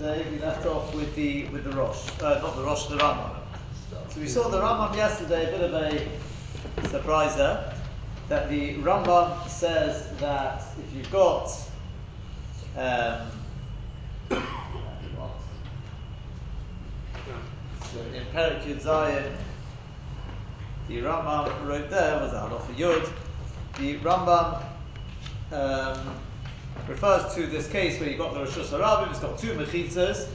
yesterday we left off with the with the Rosh, uh, not the Rosh, the Rambam. So we saw the Rambam yesterday, a bit of a surpriser, that the Rambam says that if you've got um, so in Perik Yud Zayin, the Rambam wrote there was a halacha Yud. The Rambam um, refers to this case where you've got the Rosh Hashanah, it's got two mechitzas,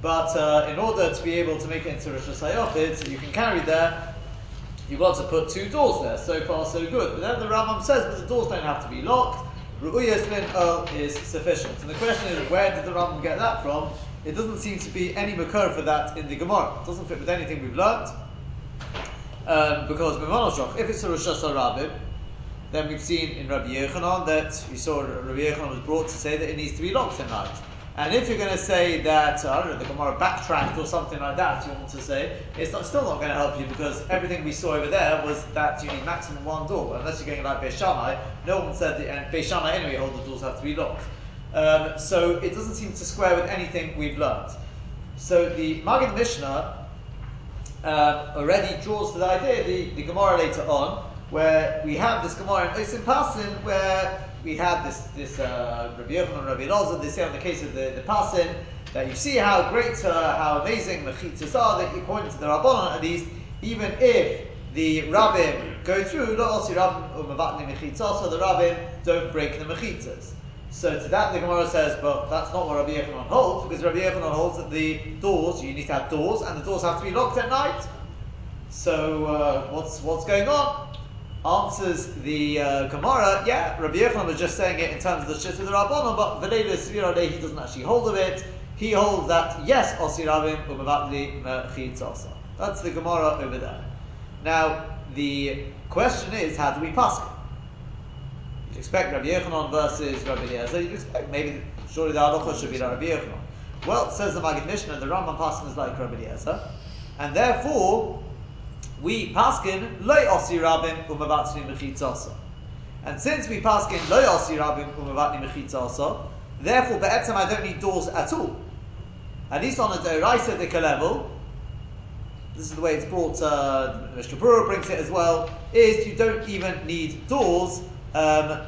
but uh, in order to be able to make it into Rosh Hashanah, so you can carry there, you've got to put two doors there. So far, so good. But then the Rambam says that the doors don't have to be locked. Ru'uyas bin Earl is sufficient. And the question is, where did the Rambam get that from? It doesn't seem to be any makar for that in the Gemara. It doesn't fit with anything we've learnt. Um, because if it's a Rishus HaRabim, then we've seen in Rabbi Yechanan that we saw Rabbi Yechanan was brought to say that it needs to be locked at night. And if you're going to say that, I don't know, the Gemara backtracked or something like that, you want to say, it's not, still not going to help you because everything we saw over there was that you need maximum one door. Unless you're going like Beishamai, no one said that, and Beishamai anyway, all the doors have to be locked. Um, so it doesn't seem to square with anything we've learned. So the Maggid Mishnah um, already draws to the idea, the, the Gemara later on, where we have this Gemara in Osim Pasin, where we have this this uh, Rabbi Yochanan and Rabbi Elazar. They say on the case of the, the Pasin that you see how great, uh, how amazing mechitzas are. That according to the Rabbanon, at least, even if the rabbim go through, not also rabbim umavatni mechitzas, so the rabbim don't break the mechitzas. So to that the Gemara says, but that's not what Rabbi Yochanan holds, because Rabbi Yochanan holds that the doors, you need to have doors, and the doors have to be locked at night. So uh, what's what's going on? Answers the uh, Gemara, yeah, Rabbi Yochanan was just saying it in terms of the shit of the Rabbanon, but Veleda Svirade, he doesn't actually hold of it. He holds that, yes, Osirabim umavatli mechitzasa. That's the Gemara over there. Now, the question is, how do we pass it? You'd expect Rabbi Yochanan versus Rabbi Eliezer, you'd expect maybe, surely the halacha should be Rabbi Yochanan. Well, says the Maggid Mishnah, the Rambam passing is like Rabbi Eliezer, and therefore, we paskin loy osi rabim umavatni mechitzasa. And since we paskin loy osi rabim umavatni mechitzasa, therefore be'etzem I don't need doors at all. At least on a deraisa dika level, this is the way it's brought, uh, Mr. Brewer brings it as well, is you don't even need doors, um,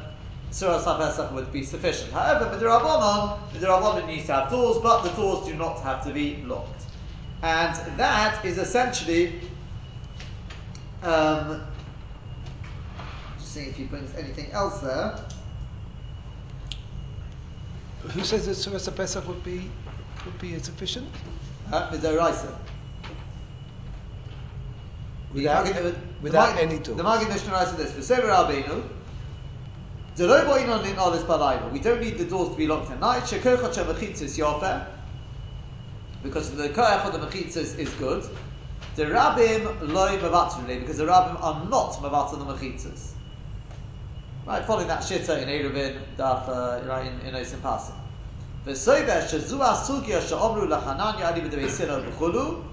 Surah Pesach would be sufficient. However, the Rabbanon needs to have doors, but the doors do not have to be locked. And that is essentially um, just seeing if he brings anything else there. Who says that Surah Pesach would be would be sufficient? Uh, Midoraisa. Without, the, without the, any tools. The Maggid Mishnah writes this: "V'sever Rabbeinu, we don't need the doors to be locked at night. Because the koach of the mechitzas is good. The rabbim loy mavatrile because the rabbim are not mavatal the mechitzas. Right, following that shitta in Eruvin, daf uh, right in in Osim Pasim. V'soiber shezu asugya she'omru lachananya ali b'deveisino b'chulu.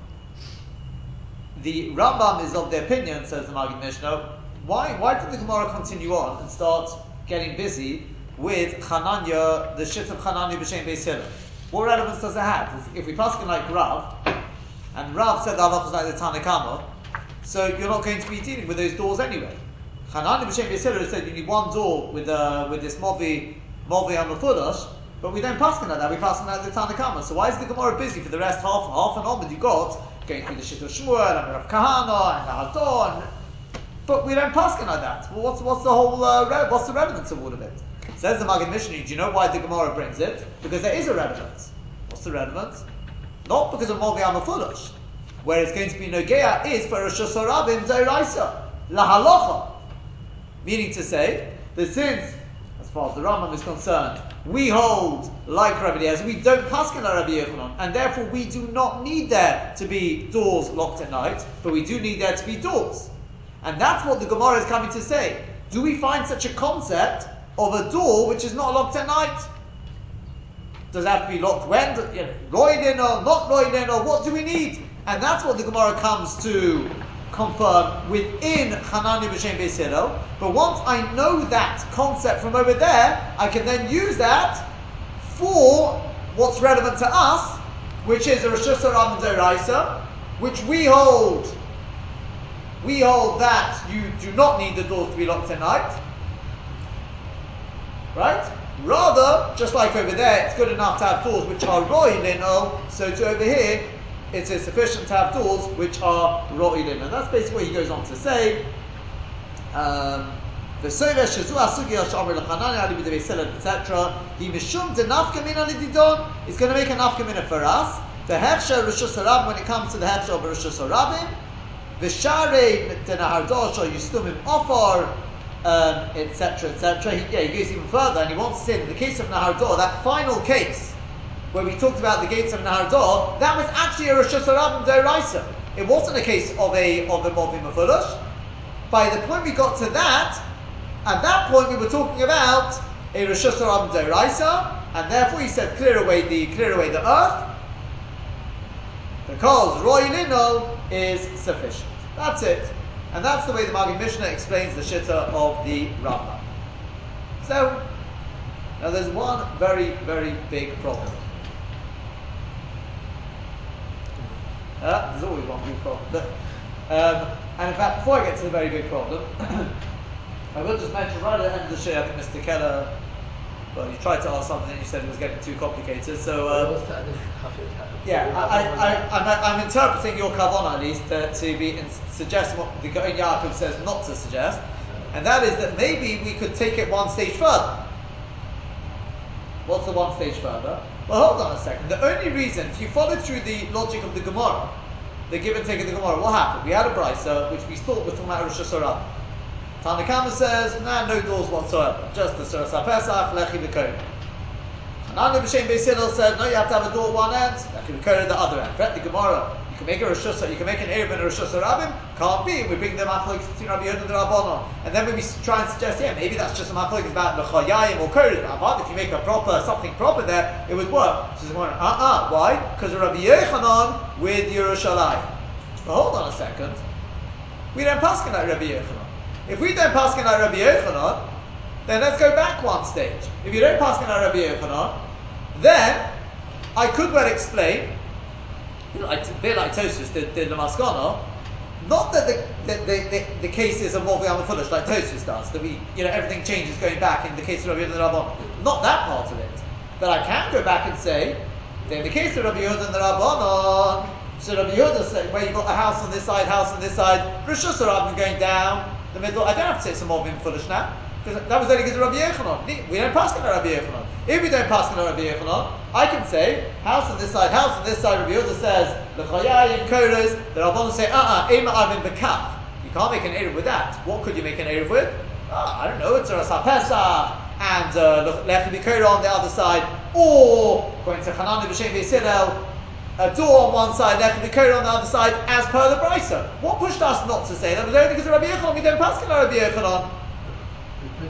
The Rambam is of the opinion, says the Maggid Mishnah, why why did the Gemara continue on and start getting busy with Chananya, the shit of Chananya b'shem Beis What relevance does it have? If we pass it like Rav, and Rav said the halach was like the Tanakama, so you're not going to be dealing with those doors anyway. Hanani b'shem Yisrael said you need one door with uh, with this movi movi on the fudash, but we don't pass like that. We pass like the Tanakama. So why is the Gemara busy for the rest half half an onward? You got going through the Shit of Shmuel and Rav Kahana and the Hadon, but we don't pass like that. Well, what's what's the whole uh, what's the relevance of all of it? Says the Maggid Mishnah. Do you know why the Gemara brings it? Because there is a relevance. What's the relevance? Not because of Movi Amafulosh. Where it's going to be Nogea is for Rishus HaRabim Zairaisa. La Halacha. Meaning to say that since, as far as the Rambam is concerned, we hold like Rabbi Eliezer, we don't paskin like Rabbi Yochanan, and therefore we do not need there to be doors locked at night, but we do need there to be doors. And that's what the Gemara is coming to say. Do we find such a concept of a door which is not locked at night? Does it have to be locked when? You or not in or what do we need? And that's what the Gemara comes to confirm within Hanani B'Shem Beis But once I know that concept from over there, I can then use that for what's relevant to us, which is a Rishus HaRabim Deraisa, which we hold. We hold that you do not need the doors to be locked at night. Right? Rather, just like over there, it's good enough to have doors which are roy lino, so to over here, it is sufficient to have doors which are roy lino. That's basically what he goes on to say. Um, etc. Going to make a nafkamina for us. The hefsha rishus harab when it comes to the hefsha of rishus harabim. V'sharei tenahardosh or yustumim ofar etc., um, etc. Et yeah, he goes even further and he wants to say that the case of Nahar that final case where we talked about the gates of Nahar that was actually a Rishus HaRabim Doraisa. It wasn't a case of a of a Movi Mafulush. By the point we got to that, at that point we were talking about a Rishus HaRabim Doraisa, and therefore he said clear away the clear away the earth. Because Roy Lino is sufficient. That's it. And that's the way the Maggid Mishnah explains the Shitta of the Rambam. So, now there's one very, very big problem. Uh, there's always one big problem. Um, and in fact, before I get to the very big problem, I will just mention right at the end of the show, think Mr. Keller well, you tried to ask something and you said it was getting too complicated. So, um, yeah, I, I, am interpreting your kavanah at least to, to be in, suggest what the Gaon Yaakov says not to suggest, and that is that maybe we could take it one stage further. What's the one stage further? Well, hold on a second. The only reason, if you follow through the logic of the Gemara, the give and take of the Gemara, what happened? We had a brisa which we thought was talking about Rishus HaRabim. Tanakama says, nah, no doors whatsoever, just the Surah Pesach, Lechi V'Kohen. Hanani B'Shem Beis said, no, you have to have a door at one end, Lechi at the other end. Vet the Gemara, you can make a Rosh you can make an Erev and a Rishus HaRabim can't be, we bring the Machlokes between Rabbi Yehuda the Rabbanon. And then when we try and suggest, yeah, maybe that's just a Machlokes about L'chayayim or Kodesh, ah, but if you make a proper, something proper there, it would work. So the Gemara, uh-uh, why? Because Rabbi Yechanan with Yerushalayim. But hold on a second. We don't pass like Rabbi Yechanan. If we don't pass like Rabbi Yochanan, then let's go back one stage. If you don't pass like Rabbi Yochanan, then I could well explain, a bit like Tosfos did, did the Maskana, not that the, the, the, the, case is a Morvi Foolish like Tosfos does, that we, you know, everything changes going back in the case of Rabbi Yehuda. Not that part of it. But I can go back and say, that in the case of Rabbi Yehuda the Rabbanon, so Rabbi Yehuda said, where you've got the house on this side, house on this side, Rishus HaRabim going down, the middle. I don't have to say some more being foolish now. Because that was only because of Rabbi Yechanan. We don't pass on Rabbi Yechanan. If we don't pass on Rabbi Yechanan, I can say, house on this side, house on this side, Rabbi Yehuda says, L'chayayim koros, the Rabbanon say, uh-uh, ema avin bekaf. You can't make an Erev with that. What could you make an Erev with? Oh, I don't know, it's a Pesach, and uh, Lech on the other side, or, according to Hanan B'Shem V'Yisidel, a door on one side, there can be code on the other side, as per the brisa. What pushed us not to say that? was only because of Rabbi Yochanan. We don't pass on Rabbi Yochanan.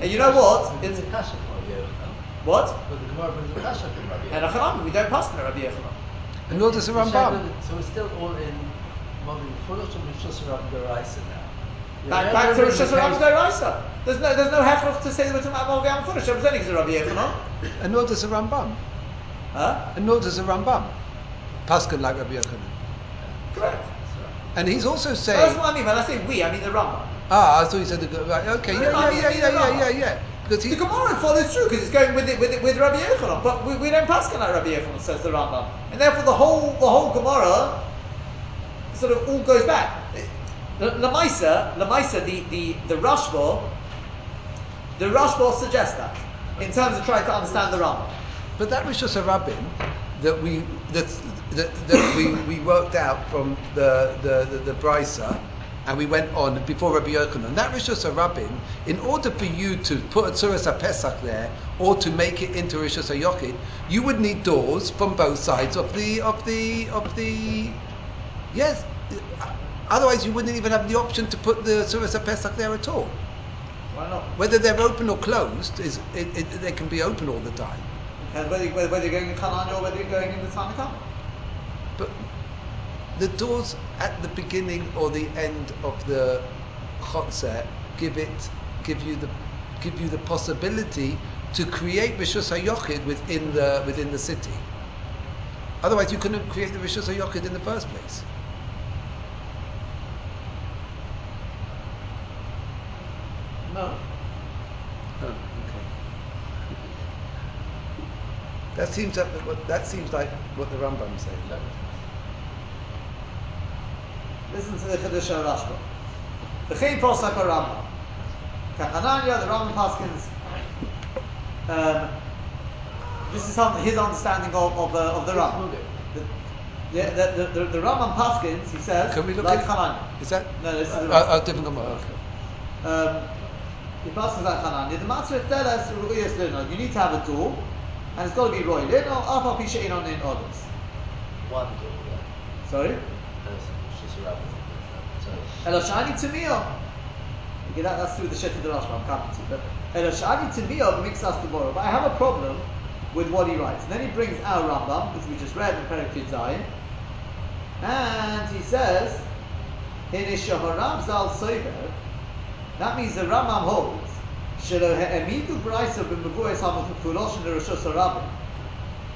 And you know what? It's a kasha What? But the Gemara brings a kasha from Rabbi Yochanan. We don't pass on Rabbi Yochanan. And nor does the Rambam. So we're still all in Mobi Fulosh and Rishus HaRabim Deraisa now. Back, back to Rishus HaRabim Deraisa. There's no, there's no hechrof to say that we're talking about Mobi Fulosh. It was only because of Rabbi Yochanan. And nor does the Rambam. Huh? And nor does the Rambam. Paskin like Rabbi Yochanan. Correct. And he's also saying. That's what I mean. When I say we, I mean the Rambam. Ah, I thought you said the right. Okay, yeah, yeah, yeah, yeah, yeah, yeah, yeah. Because the Gemara follows through because it's going with it with it with Rabbi Yochanan, but we, we don't pass like Rabbi Yochanan says the Rambam, and therefore the whole the whole Gemara sort of all goes back. Lamaisa, Lamaisa, the the the Rashba, the Rashba suggests that in terms of trying to understand the Rambam. But that was just a rabbin that we that that, that we, we worked out from the the the, the brisa, and we went on before Rabbi Yochanan. That was just a rabbin. In order for you to put a tzuras pesach there, or to make it into Rishus Yochid, you would need doors from both sides of the of the of the yes. Otherwise, you wouldn't even have the option to put the tzuras pesach there at all. Why not? Whether they're open or closed is it, it, they can be open all the time. And whether, whether, whether you're going in Kanan or whether you're going in the Tanakh. The doors at the beginning or the end of the chotzer give it, give you the, give you the possibility to create Rishus HaYochid within the, within the city. Otherwise, you couldn't create the Rishus Yochid in the first place. No. Oh, okay. That seems that, what, that seems like what the Rambam's saying. Listen to the Chiddush of Rashba. The Chaim Posach or Rambam. Kachananya, the Rambam Paskins. Um, this is how, his understanding of, of, uh, of the Rambam. The, yeah, the, the, the, the Rambam Paskins, he says, Can we look like at- Chananya. Is that? No, this is the Oh, Rambam. oh, different Gemara. Okay. Um, he passes like Chananya. The Matzah tell us, Ru'uyas Lino, you need to have a door, and it's got to be Roy Lino, Alpha Pisha in on in others. One door, yeah. Sorry? It's just a rabbit. So, Okay, that, that's through the shit of the Rashba, I'm to. But Eloshani Tamiyah makes us tomorrow. But I have a problem with what he writes. And then he brings our Rambam, which we just read in Perek Yud Zayin, and he says, Hine Shaharab Zal Soiber, that means the Rambam holds, Shelo He'emidu Braisa B'Mevues HaMukulosh in the Rishus HaRabim.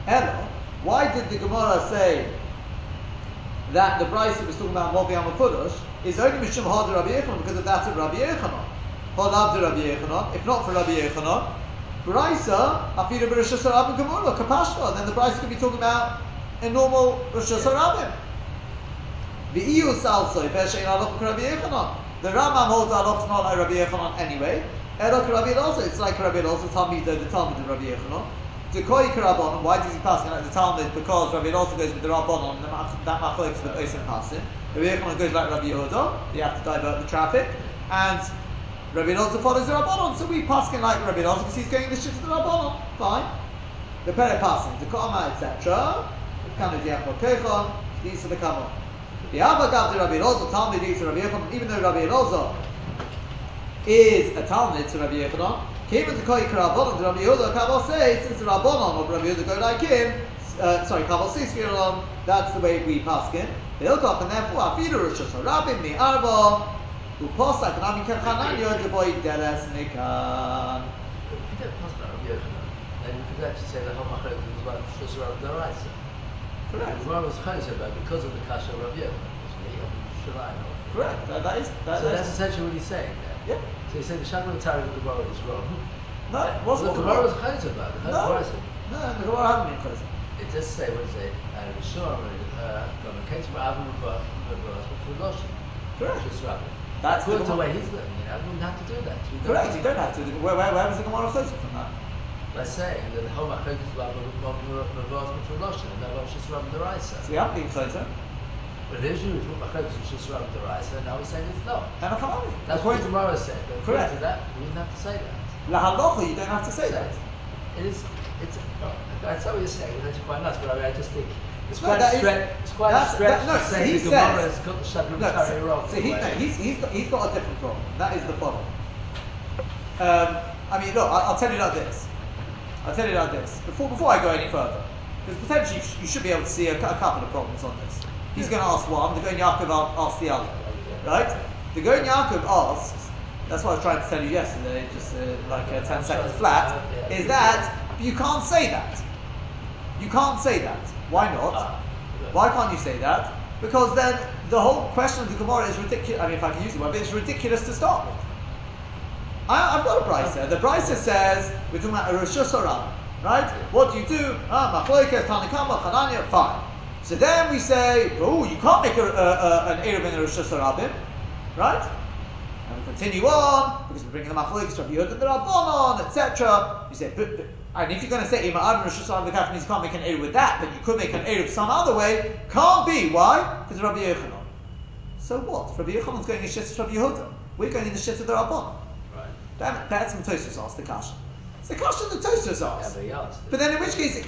Elo, why did the Gemara say that the Brisa was talking about Mobi Amakudosh is only Mishum Hod Rabbi Yechanan because of that of Rabbi Yechanan. Hod Abdu Rabbi Yechanan. If not for Rabbi Yechanan, Brisa Afidu Rishus HaRabim Gemara Kapashva. Then the Brisa could be talking about a normal Rishus HaRabim. The EU Salso Peshein Alok Rabbi Yechanan. The Rambam holds Alok's not like Rabbi Yechanan anyway. Elok Rabbi Elazar, it's like Rabbi Elazar, Talmud, the Talmud of Rabbi Yechanan. Why does he pass like the Talmud? Because Rabbi also goes with the Rabbanon, the that machlokes with Osim Pasim. Rabbi Yechanan goes like Rabbi Yehuda, you have to divert the traffic, and Rabbi Elazar follows the Rabbanon, so we pass him like Rabbi Elazar because he's going the shit of the Rabbanon. Fine. The Pere passing, the Kama, etc. Kind of Yachol Kechon, these are the Kama. The Abba to Rabbi Elazar, Talmud is Rabbi Yechanan, even though Rabbi Elazar is a Talmud to Rabbi Yechanan, came into Koi Karabbanon to Rabbi Yehuda, Kabbalah says, since the Rabbanon of Rabbi Yehuda go like him, uh, sorry, Kabbalah says Kiran, that's the way we pass him. Hilkach, and therefore, Afidu Rishus HaRabim, Mi Arba, Uposak, Nami Kachananya, Deboy Deles Nikan. if you don't pass that Rabbi Yochanan, then you could actually say the whole machlok was about Shus Rav. Correct. The Gemara was chayzer about because of the kasha of Rabbi Yochanan, wasn't he? Of Shalayim. Correct. That, that is, that, So that that's essentially what he's saying. Yeah. So he's saying the Shagman Tari of the Gemara is wrong. No, it wasn't the. Gemara was chayzer about it. No, Chayzer said. no, the Gemara hadn't been close. It does say, what is it? Uh, uh, and Rishon, Gomer, Kate Rabbi Mavos, but for Loshin. Correct. Just Rabbi. That's the According to the Gemara. way he's looking, you know, we wouldn't have to do that. We Correct, you don't have to. Where, where, where was the Gemara closer from that? By saying that the whole machlokes is about Mavos before Loshin, and not just Rabbi Deraisa. So we haven't been closer. But originally we thought machlokes was just Rabbi Deraisa, and now we're saying it's not. And a Chanami. That's what the Gemara said. But according Correct. to that, we didn't have to say that. La halacha, you don't have to say that. It is. It's. That's what you're saying. That's quite nice, but I mean, I just think it's No, quite a is- stretch. It's quite a stretch that- no, to so say he the says- has got the No, so, wrong. so he, no, he's, he's, got, he's got a different problem. That is the problem. Um, I mean, look, I, I'll tell you like this. I'll tell you like this. Before, before I go any further, because potentially you should be able to see a, a couple of problems on this. He's going to ask one, the Gaon Yaakov asks the other. Right? The Gaon Yaakov asks, that's what I was trying to tell you yesterday, just uh, like uh, 10 seconds flat, is that you can't say that. You can't say that. Why not? Ah. Why can't you say that? Because then the whole question of the Gemara is ridiculous. I mean, if I can use the word, but it's ridiculous to start with. I, I've got a brisa. The brisa says we're talking about a Rosh right? What do you do? Ah, machloikas, tanikama, chananya, fine. So then we say, oh, you can't make a, a, a, an eruv in a Rishus HaRabim, right? And we continue on because we're bringing the machloikas from Yud and the Rabbanon, etc. You say, but, but, and if you're going to say Ima Adam Rishus HaRabim V'Kach means you can't make an eruv with that, but you could make an eruv some other way. Can't be. Why? Because Rabbi Yochanan. So what? Rabbi Yochanan's going in shit of Rabbi Yehuda. We're going in the shit of the Rabbanon. Right. That, that's when Tosfos asked the kasha. It's the kasha that Tosfos Yeah, but. But then in which case, the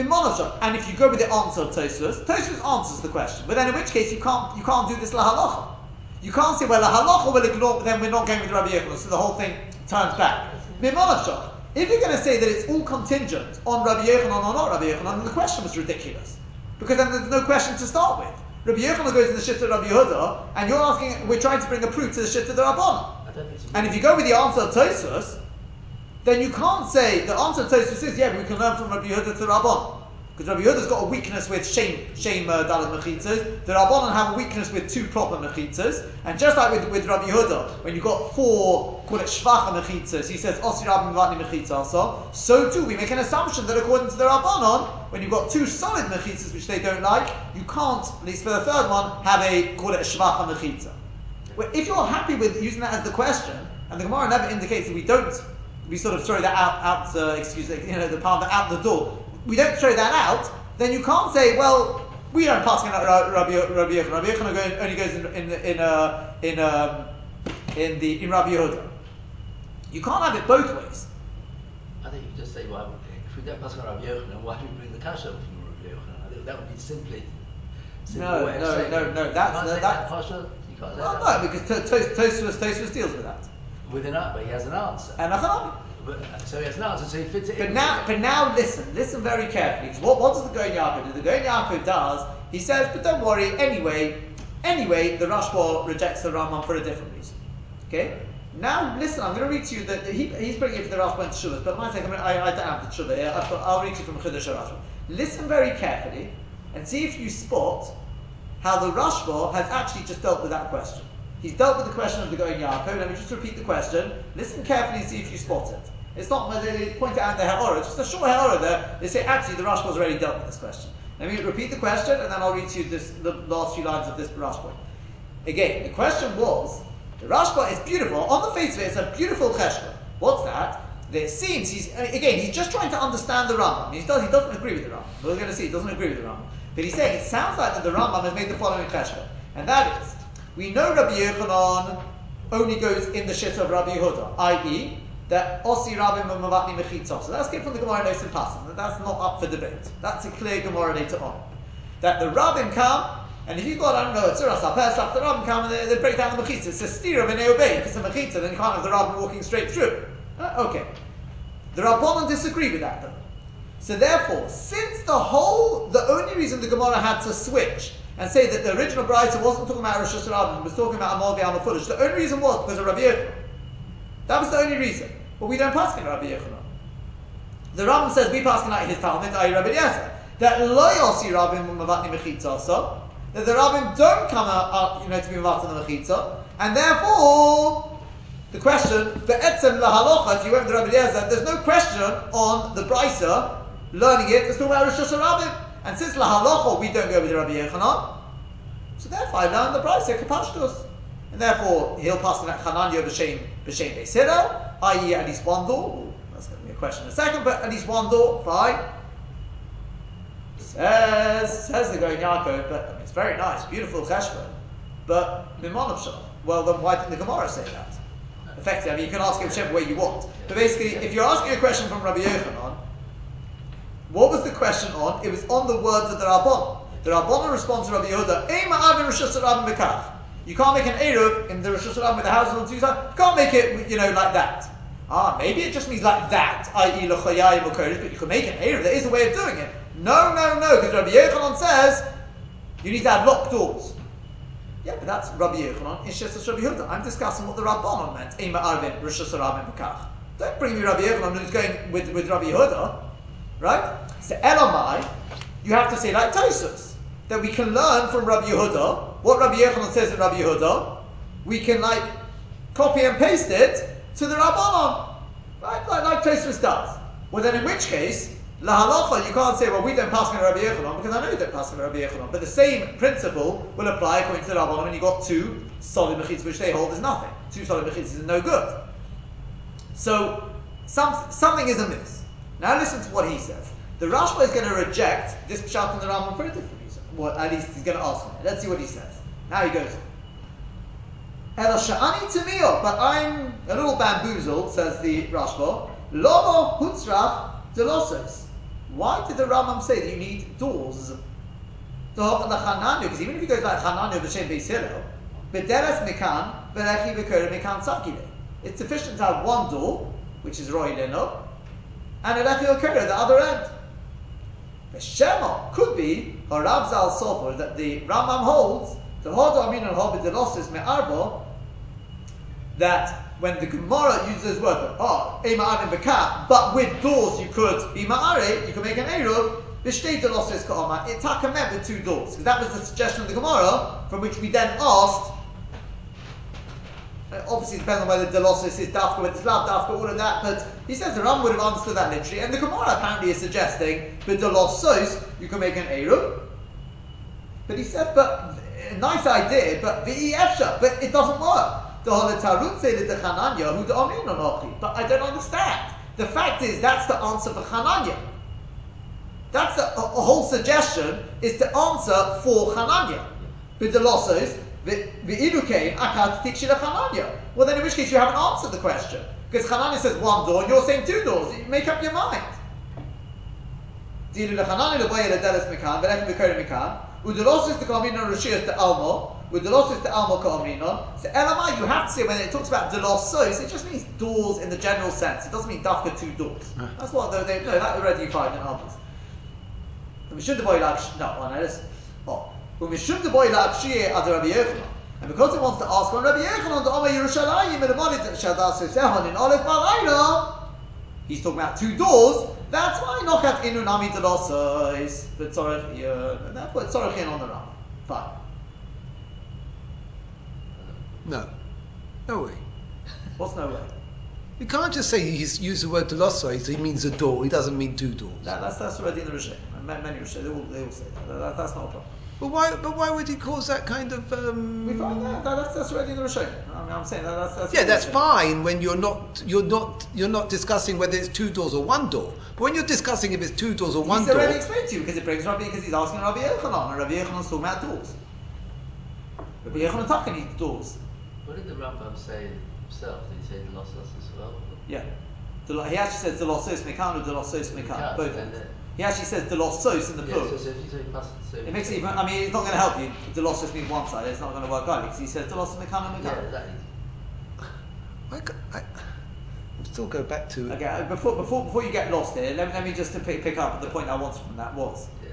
and if you go with the answer of Tosfos, Tosfos answers the question. But then in which case you can't you can't do this la halacha. You can't say well la halacha will ignore, then we're not going with Rabbi Yehuda, so the whole thing turns back. Mimonasha. If you're going to say that it's all contingent on Rabbi Yechanan or not Rabbi Yechanan, then the question was ridiculous. Because then there's no question to start with. Rabbi Yechanan goes to the shit of Rabbi Yehuda, and you're asking, we're trying to bring a proof to the shit of the Rabbanon. I don't think And if you go with the answer of Tosfos, then you can't say the answer of Tosfos is yeah, we can learn from Rabbi Yehuda to Rabban. Because Rabbi Yehuda's got a weakness with shame, shame uh, dalad mechitzas. The Rabbanon have a weakness with two proper mechitzas. And just like with, with Rabbi Yehuda, when you've got four, call it shvacha mechitzas, he says osi rabbi also. So too, we make an assumption that according to the Rabbanon, when you've got two solid mechitzas which they don't like, you can't, at least for the third one, have a, call it a shvacha mechitza. Well, if you're happy with using that as the question, and the Gemara never indicates that we don't, we sort of throw that out, out uh, excuse me, you know, the palm out the door. We don't throw that out. Then you can't say, well, we don't pass on Rabbi Rabbi Yochanan. Rabbi Yochanan only goes in in in uh, in um, in the in Rabbi Yehuda. You can't have it both ways. I think you just say, well, if we don't pass on Rabbi Yochanan, why do we bring the kasha from Rabbi Yochanan? I think that would be simply. simple No, no, no, no, You that's- can't no, that-. You can't say Well, that. no, because to- to- Tosfos Tosfos deals with that. With an but he has an answer. And. But, so he has an answer, so he fits it But in. now, but now listen, listen very carefully. What, what does the Gaon Yaakov do? The Gaon Yaakov does, he says, but don't worry, anyway, anyway, the Rashba rejects the Rambam for a different reason. Okay? Now, listen, I'm going to read to you that he, he's bringing it for the Rashba and Teshuvas, but my second, I, I don't have the Teshuvah here. I've got, I'll read to you from Chiddush Rashba. Listen very carefully and see if you spot how the Rashba has actually just dealt with that question. He's dealt with the question of the Gaon Yaakov. Let me just repeat the question. Listen carefully and see if you spot it. It's not they point out in the Ha'orah, it's just a short Ha'orah there. They say, actually, the Rashba's already dealt with this question. Let me repeat the question, and then I'll read to you this, the last few lines of this Rashba. Again, the question was, the Rashba is beautiful. On the face of it, it's a beautiful cheshbon. What's that? That It seems he's again he's just trying to understand the Rambam. He does he doesn't agree with the Rambam. We're going to see he doesn't agree with the Rambam. But he's saying it sounds like that the Rambam has made the following cheshbon, and that is we know Rabbi Yochanan only goes in the shit of Rabbi Yehuda, i.e. that Osi Rabbi Mavatni Mechitzah. So that's good from the Gemara Nosim Pasim. That's not up for debate. That's a clear Gemara later on. That the Rabbim come, and if you've got, I don't know, Tzuras HaPesach, the Rabbim come and they, they break down the Mechitzah. It's a steer of an obey. It's a Mechitzah, then you can't have the Rabbim walking straight through. Uh, okay. The Rabbanon disagree with that though. So therefore, since the whole, the only reason the Gemara had to switch and say that the original Brisa wasn't talking about Rishus HaRabim, it was talking about Amal V'Al Fulish, the only reason was because of Rabbi Yochanan. That was the only reason. But we don't pass in Rabbi Yochanan. The Rambam says we pass in his Talmud, i.e. Rabbi Eliezer, that lo yosi Rabbim Mavatni Mechitza so, that the Rabbim don't come out, out you know, to be Mavatni Mechitza, and therefore the question, the etzem lahalocha, if you went to Rabbi Eliezer, there's no question on the brisa learning it. It's talking about Rishus HaRabim. And since lahalocha we don't go with Rabbi Yochanan, so therefore I learned the brisa kapashtus, and therefore he'll pass on Chananya b'shem b'shem beis Hillel, i.e. at least one door. That's going to be a question in a second, but at least one door, fine. Says says the Gaon Yaakov, but I mean, it's very nice, beautiful cheshbon, but mimonov shalom. Well, then why didn't the Gemara say that? Effectively, I mean, you can ask him whichever way you want. But basically, if you're asking a question from Rabbi Yochanan, what was the question on? It was on the words of the Rabbanon. The Rabbanon responds to Rabbi Yehuda. You can't make an Eruv in the Rosh with the houses on two. You can't make it, you know, like that. Ah, maybe it just means like that, i.e. l'chayayim kodesh, but you can make an Eruv. There is a way of doing it. No, no, no, because Rabbi Yochanan says you need to have locked doors. Yeah, but that's Rabbi Yochanan in Shesas Rabbi Yehuda. I'm discussing what the Rabbanon meant. Ema arvin Rishus HaRabim. Don't bring me Rabbi Yochanan who's going with, with Rabbi Yehuda. Right? So Elamai, you have to say like Tosfos, that we can learn from Rabbi Yehuda, what Rabbi Yochanan says in Rabbi Yehuda, we can like copy and paste it to the Rabbanon. Right? Like, like Tosfos does. Well then in which case, La halacha, you can't say, well, we don't pass on Rabbi Yochanan, because I know you don't pass on Rabbi Yochanan. But the same principle will apply according to the Rabbanon you've got two solid mechitzas, which they hold is nothing. Two solid mechitzas is no good. So, some, something is amiss. Now listen to what he says. The Rashba is going to reject this pshat in the Rambam for a. Well, at least he's going to ask him. Let's see what he says. Now he goes. Ela sha'ani tamio, but I'm a little bamboozled, says the Rashba. Lomo hutzrach delosos. Why did the Rambam say that you need doors? Because even if he goes like Chananya b'shem beis Hillel, b'deres mikan v'lechi v'kore mikan. It's sufficient to have one door, which is roy and a lechi v'kore the other end. The Shema could be Harav Zal Sofer that the Rambam holds the Hodo Amin and Hobbit Delosis Me'arbo that when the Gemara uses words, oh, Ema Amin Bekat, but with doors you could be Ma'are, you could make an Eruv, B'shtei Delosos Ka'oma, it takamet with two doors. Because that was the suggestion of the Gemara, from which we then asked, uh, obviously depends on whether Delosos is Dafka, whether it's Lav Dafka, all of that, but he says the Ram would have understood that literally, and the Gemara apparently is suggesting, but Delosos, you can make an Eruv, but he said, but nice idea, but the but it doesn't work. But I don't understand. The fact is that's the answer for Chananya. That's a, a whole suggestion is the answer for Chananya. But the losses, the ilukain akat tikshira Chananya. Well then in which case you haven't answered the question. Because Chananya says one door and you're saying two doors. You make up your mind. Dilu lechananya levoye ledeles mekan, v'lechem v'korim mekan. Udelosis the kamina rishiyas the almo. With delosis the almo kamina. So elamai ah, you have to say when it talks about delosos, it just means doors in the general sense. It doesn't mean dafka two doors. Ah. That's what they, they no that already you find in others. Umishum devoy laksh no one else. And because it wants to ask on Rabbi Yochanan the Omer Yerushalayim and the Molit Shadas Sehon in Aleph Balayla, he's talking about two doors. That's why Nochat Inu Nami Delosos, but Tzorech and therefore it's Tzorech on the Ram. Fine. No. No way. What's no way? You can't just say he's used the word Delosos, he means a door, he doesn't mean two doors. That, that's, that's already in the Rishonim. Many Rishonim, they all, they all say that. that. That's not a problem. But why? But why would he cause that kind of? Um... We find that, that that's, that's already in the Rishonim. I mean, I'm saying that, that's, that's Yeah, that's fine when you're not you're not you're not discussing whether it's two doors or one door. But when you're discussing if it's two doors or one door, He's door, already explained to you because it brings Rabbi because he's asking Rabbi Yochanan and Rabbi Yochanan's talking about doors. Rabbi Yochanan talking needs doors. What did the Rambam say himself? Did he say the losses as well? Yeah. Del- He actually says Delosos Mekan or the Mekan. Mekan, Both. And then- He actually says Delosos in the Yeah, plural. so, so if you say past, so It makes it even, I mean, it's not going to help you. Delosos means one side, it's not going to work either because he says Delosos Mekan and Yeah, Mekan. exactly. I, ca- I, I still go back to Okay, uh, before, before, before you get lost here, let, let me just to pick, pick up the point I wanted from that was. Yeah.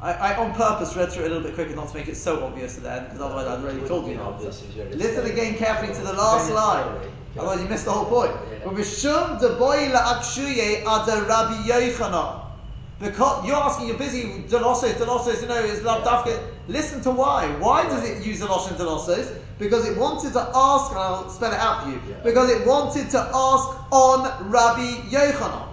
I, I on purpose read through it a little bit quicker not to make it so obvious at the end because otherwise I'd already told you the answer. Obvious if you Listen again carefully to the last you read it line. Otherwise you missed the whole point. Yeah. Ubishum de boy la akshuye ada Rabbi Yochanan. Because you're asking, you're busy. Delosos, delosos, you know, is love dafka. Listen to why. Why does it use delosos and delosos? Because it wanted to ask, and I'll spell it out for you. Yeah. Because it wanted to ask on Rabbi Yochanan.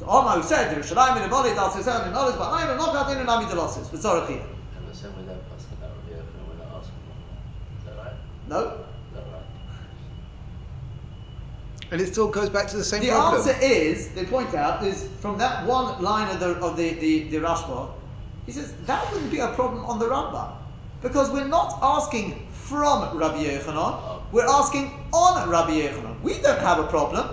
So Omar who said, Yerushalayim in the body, that's his own knowledge, but I don't know how to nami delosos. But sorry, And we're saying we don't pass that Rabbi Yochanan, we're not asking one. Is that right? No. Is that right? And it still goes back to the same The problem. The answer is, they point out, is from that one line of the of the, the, the Rashba, he says that wouldn't be a problem on the Rambam. Because we're not asking from Rabbi Yochanan, we're asking on Rabbi Yochanan. We don't have a problem.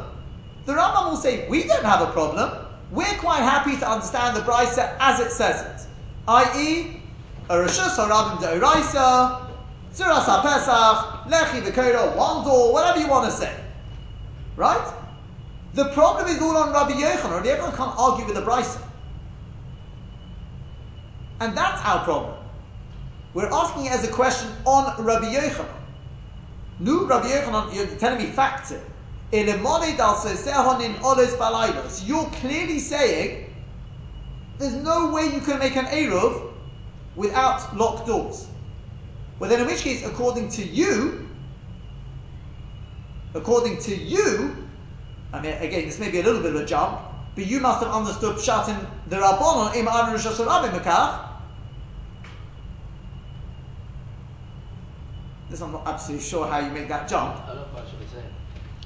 The Rambam will say we don't have a problem. We're quite happy to understand the Brisa as it says it. I.e., a Rishus HaRabim De'oraisa, Tzuras HaPesach, Lechi V'Koiro, one door, whatever you want to say. Right? The problem is all on Rabbi Yochanan. Rabbi Yochanan can't argue with the Brisa. And that's our problem. We're asking it as a question on Rabbi Yochanan. Nu Rabbi Yochanan, you're telling me facts here. So you're clearly saying there's no way you can make an Eruv without locked doors. Well then in which case, according to you, according to you, I mean, again, this may be a little bit of a jump, but you must have understood Pshat in the Rabbanon, Im Anu Rishus HaRabim Mekach. This I'm not absolutely sure how you make that jump. Not quite sure what you're saying.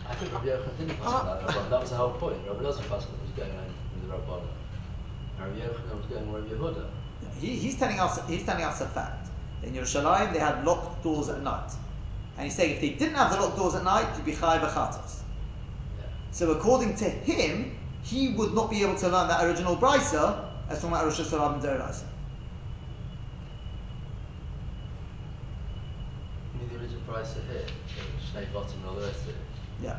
I think Rabbi Yochanan didn't pass Ah. that Rabban. That was the whole point. Rabbi Elazar was going on with the Rabban. Rabbi Yochanan was going with Rabbi Yehuda. He, he's telling us he's telling us a fact. In Yerushalayim they had locked doors at night. And he's saying if they didn't have the locked doors at night, you'd be chay b'chatos. Yeah. So according to him, he would not be able to learn that original brisa as talking about Rishus HaRabim and Deiraisa. You mean the original price of here? Shnei bottom and all the rest of it? Yeah.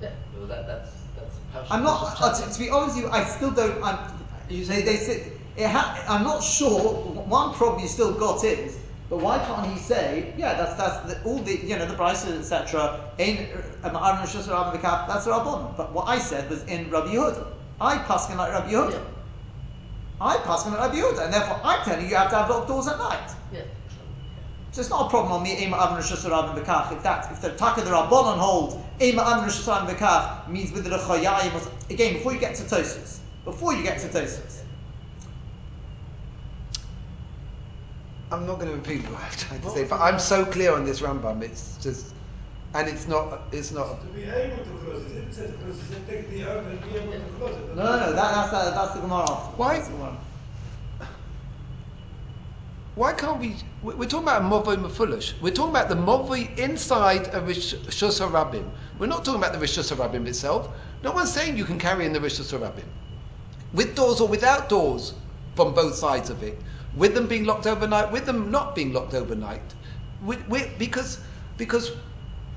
Yeah. Well, that, that's, that's passion. I'm not. Uh, to, to be honest with you, I still don't. I'm, You say they that- say, it ha- I'm not sure. One problem you still got is, but why can't he say, yeah, that's that's the, all the you know the prices etc. In um, Aaron Rishus HaRabim V'Kaf, that's Rabbon. But what I said was in Rabbi Yehuda. I paskin like Rabbi Yehuda. Yeah. I pass on Rabbi Yehuda, and therefore I'm telling you you have to have locked doors at night. Yeah. So it's not a problem on me, Ema Avon Rishus HaRabim Bekach. If that, if the Taka the Rabbanon hold, Ema Avon Rishus HaRabim Bekach means with the Rechayayim. Again, before you get to Tosfos, before you get to Tosfos, I'm not going to repeat what I'm trying to say, but I'm so clear on this Rambam. It's just, and it's not, it's not. To be able to close it, didn't say to close it, it said take the herb and be able to close it. no, no, no, that, that's that, that's the Gemara. Why? That's the Gemara. Why can't we? we- We're talking about a Movoi Mefulish. We're talking about the Movoi inside a Rishus HaRabim We're not talking about the Rishus HaRabim itself. No one's saying you can carry in the Rishus HaRabim with doors or without doors from both sides of it, with them being locked overnight, with them not being locked overnight. We, we, because because